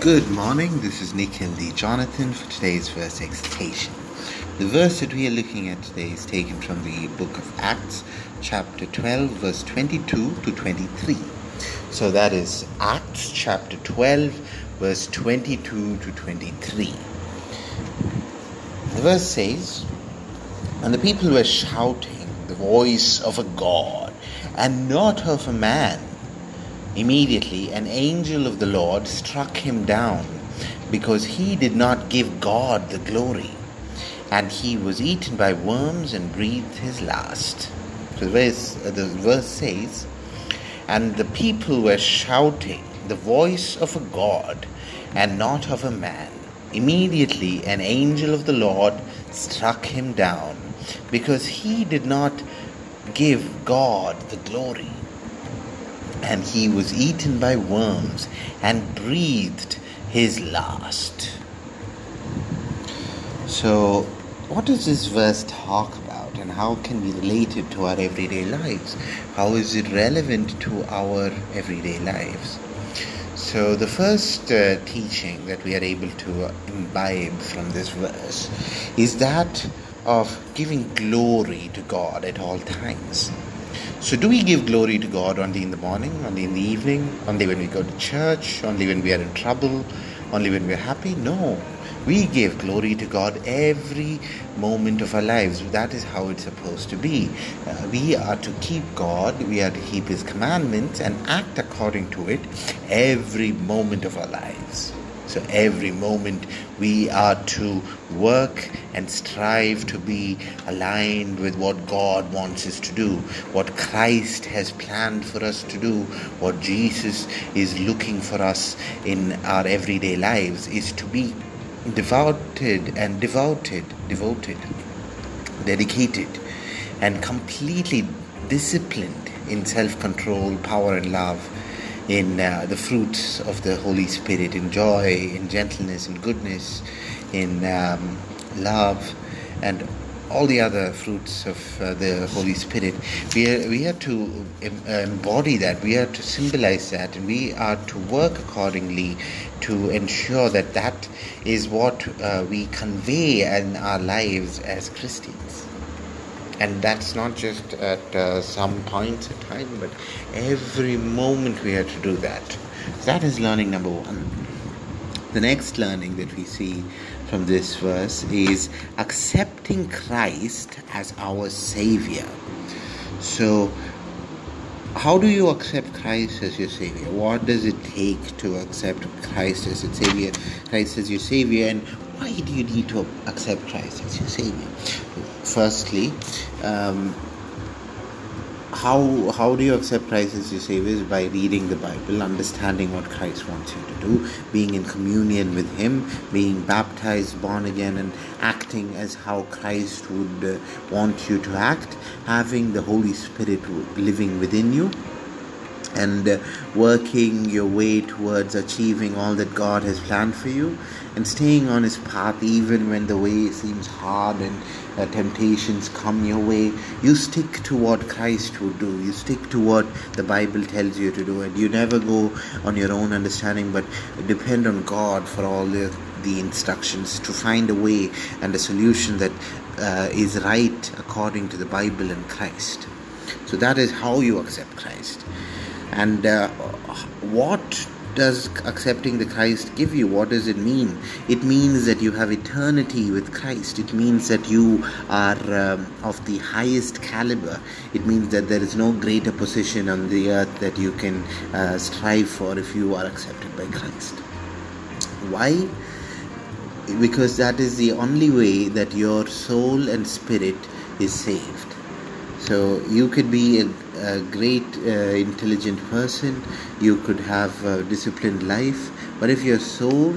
Good morning, this is Nikhil D. Jonathan for today's verse exhortation. The verse that we are looking at today is taken from the book of Acts, chapter 12, verse 22 to 23. So that is Acts chapter 12, verse 22 to 23. The verse says, And the people were shouting the voice of a God and not of a man Immediately, an angel of the Lord struck him down because he did not give God the glory, and he was eaten by worms and breathed his last. So the verse, uh, the verse says, And the people were shouting the voice of a God and not of a man. Immediately, an angel of the Lord struck him down because he did not give God the glory and he was eaten by worms and breathed his last. So, what does this verse talk about, and how can we relate it to our everyday lives? How is it relevant to our everyday lives? So, the first uh, teaching that we are able to imbibe from this verse is that of giving glory to God at all times. So, do we give glory to God only in the morning, only in the evening, only when we go to church, only when we are in trouble, only when we are happy? No. We give glory to God every moment of our lives. That is how it's supposed to be. Uh, we are to keep God, we are to keep His commandments and act according to it every moment of our lives. So every moment we are to work and strive to be aligned with what God wants us to do, what Christ has planned for us to do, what Jesus is looking for us in our everyday lives is to be devoted and devoted, devoted, dedicated, and completely disciplined in self control, power, and love in uh, the fruits of the Holy Spirit, in joy, in gentleness, in goodness, in um, love, and all the other fruits of uh, the Holy Spirit. We are, we are to embody that, we are to symbolize that, and we are to work accordingly to ensure that that is what uh, we convey in our lives as Christians and that's not just at uh, some points in time but every moment we have to do that that is learning number one the next learning that we see from this verse is accepting christ as our savior so how do you accept Christ as your Savior? What does it take to accept Christ as your Savior? Christ as your Savior, and why do you need to accept Christ as your Savior? Firstly, um, how how do you accept Christ as your Savior? Is by reading the Bible, understanding what Christ wants you to do, being in communion with Him, being baptized, born again, and acting as how Christ would uh, want you to act, having the Holy Spirit living within you and uh, working your way towards achieving all that God has planned for you and staying on His path even when the way seems hard and uh, temptations come your way. You stick to what Christ would do, you stick to what the Bible tells you to do, and you never go on your own understanding but depend on God for all the, the instructions to find a way and a solution that uh, is right according to the Bible and Christ. So that is how you accept Christ. And uh, what does accepting the Christ give you? What does it mean? It means that you have eternity with Christ. It means that you are um, of the highest caliber. It means that there is no greater position on the earth that you can uh, strive for if you are accepted by Christ. Why? Because that is the only way that your soul and spirit is saved. So you could be a, a great, uh, intelligent person, you could have a disciplined life, but if your soul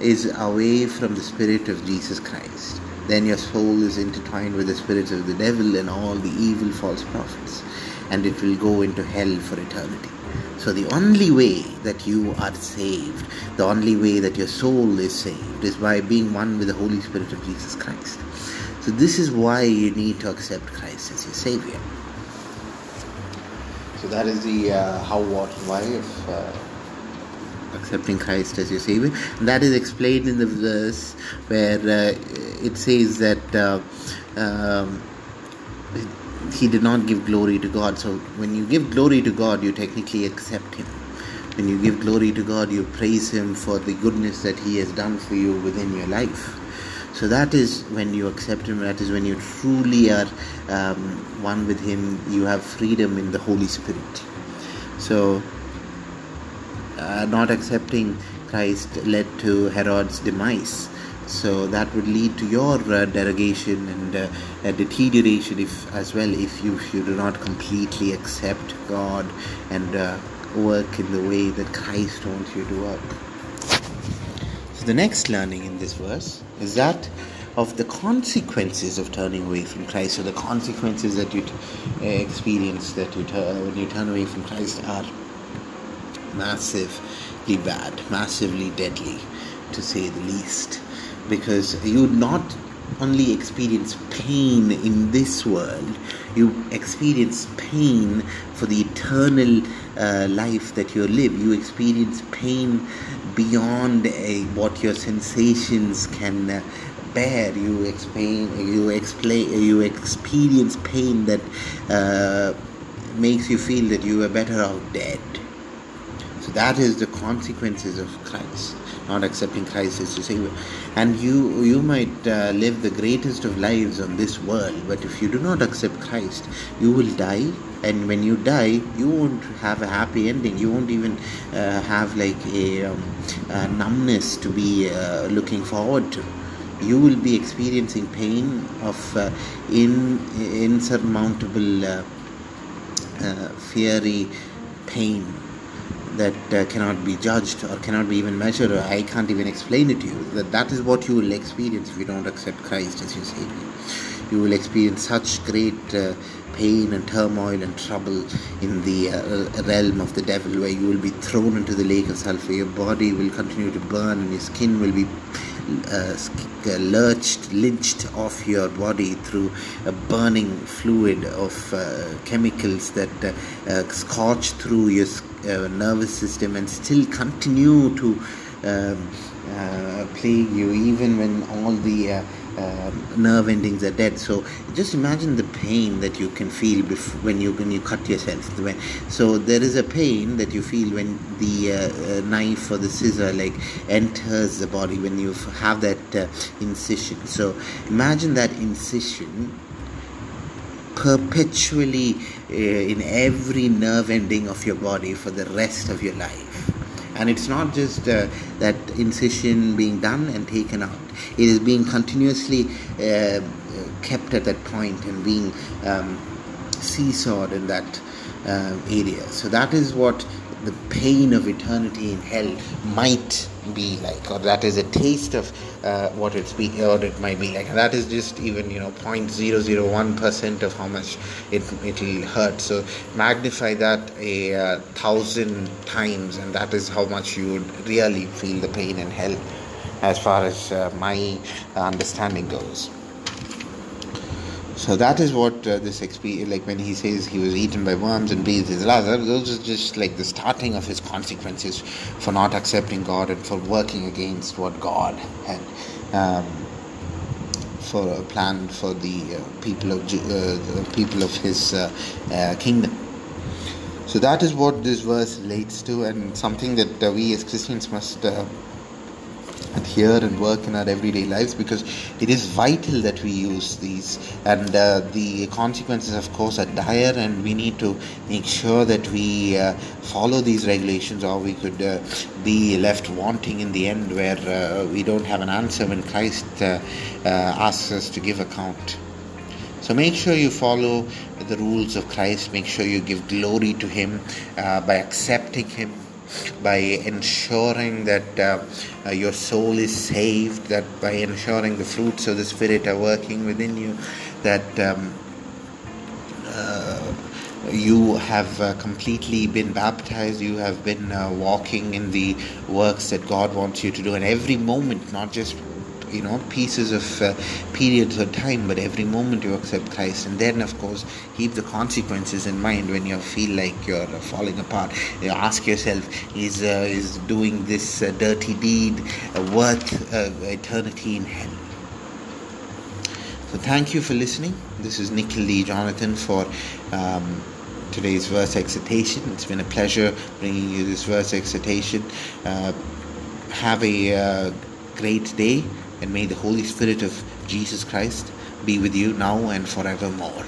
is away from the spirit of Jesus Christ, then your soul is intertwined with the spirits of the devil and all the evil false prophets, and it will go into hell for eternity. So, the only way that you are saved, the only way that your soul is saved, is by being one with the Holy Spirit of Jesus Christ. So, this is why you need to accept Christ as your Savior. So, that is the uh, how, what, why of uh, accepting Christ as your Savior. And that is explained in the verse where uh, it says that uh, um, he did not give glory to God. So when you give glory to God, you technically accept Him. When you give glory to God, you praise Him for the goodness that He has done for you within your life. So that is when you accept Him, that is when you truly are um, one with Him, you have freedom in the Holy Spirit. So, uh, not accepting Christ led to Herod's demise. So that would lead to your uh, derogation and uh, deterioration if, as well if you, if you do not completely accept God and uh, work in the way that Christ wants you to work. So the next learning in this verse is that of the consequences of turning away from Christ, or the consequences that you t- uh, experience that you turn when you turn away from Christ are massively bad, massively deadly, to say the least, because you not only experience pain in this world, you experience pain for the eternal uh, life that you live. You experience pain beyond uh, what your sensations can uh, bear. You explain, you explain, you experience pain that uh, makes you feel that you are better off dead. So that is the consequences of Christ not accepting Christ as your Savior. And you you might uh, live the greatest of lives on this world, but if you do not accept Christ, you will die. And when you die, you won't have a happy ending. You won't even uh, have like a, um, a, numbness to be uh, looking forward to. You will be experiencing pain of uh, in insurmountable, uh, uh, fiery pain that uh, cannot be judged or cannot be even measured or I can't even explain it to you. That that is what you will experience if you don't accept Christ as your Savior. You will experience such great uh, pain and turmoil and trouble in the uh, realm of the devil where you will be thrown into the lake of sulfur. Your body will continue to burn and your skin will be uh, uh, lurched, lynched off your body through a burning fluid of uh, chemicals that uh, uh scorch through your uh, nervous system and still continue to um, plague you even when all the um, nerve endings are dead. So just imagine the pain that you can feel before, when you when you cut yourself. So there is a pain that you feel when the uh, uh, knife or the scissor like enters the body when you have that uh, incision. So imagine that incision perpetually uh, in every nerve ending of your body for the rest of your life. And it's not just uh, that incision being done and taken out. It is being continuously uh, kept at that point and being um, seesawed in that uh, area. So that is what the pain of eternity in hell might be like, or that is a taste of uh, what it's be, or it might be like. And that is just even you know 0.001 percent of how much it it'll hurt. So magnify that a uh, thousand times, and that is how much you would really feel the pain in hell, as far as uh, my understanding goes. So that is what uh, this experience, like when he says he was eaten by worms and breathed his last, those are just like the starting of his consequences for not accepting God and for working against what God had um, for a plan for the uh, people of uh, people of His uh, uh, kingdom. So that is what this verse relates to, and something that uh, we as Christians must adhere and work in our everyday lives because it is vital that we use these. And uh, the consequences of course are dire and we need to make sure that we uh, follow these regulations or we could uh, be left wanting in the end where uh, we don't have an answer when Christ uh, uh, asks us to give account. So make sure you follow the rules of Christ. Make sure you give glory to him by accepting him by ensuring that uh, uh, your soul is saved, that by ensuring the fruits of the Spirit are working within you, that um, uh, you have uh, completely been baptized, you have been uh, walking in the works that God wants you to do, and every moment, not just you know pieces of uh, periods of time but every moment you accept christ. And then of course keep the consequences in mind when you feel like you're falling apart. You ask yourself is uh, is doing this uh, dirty deed uh, worth uh, eternity in hell? So thank you for listening. This is nikhil jonathan for um, today's verse exhortation. It's been a pleasure bringing you this verse exhortation. Uh, have a uh, great day and may the Holy Spirit of Jesus Christ be with you now and forevermore.